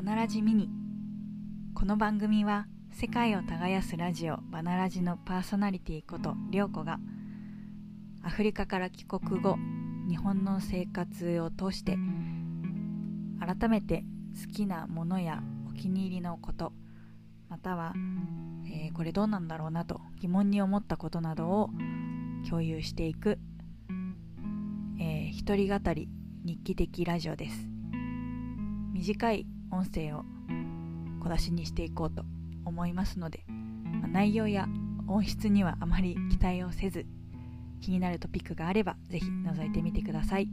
バナラジミニこの番組は世界を耕すラジオバナラジのパーソナリティことりょうこがアフリカから帰国後日本の生活を通して改めて好きなものやお気に入りのことまたは、えーこれどうなんだろうなと疑問に思ったことなどを共有していく、えー一人語り日記的ラジオです。短い音声を小出しにしていこうと思いますので、まあ内容や音質にはあまり期待をせず気になるトピックがあればぜひ覗いてみてください。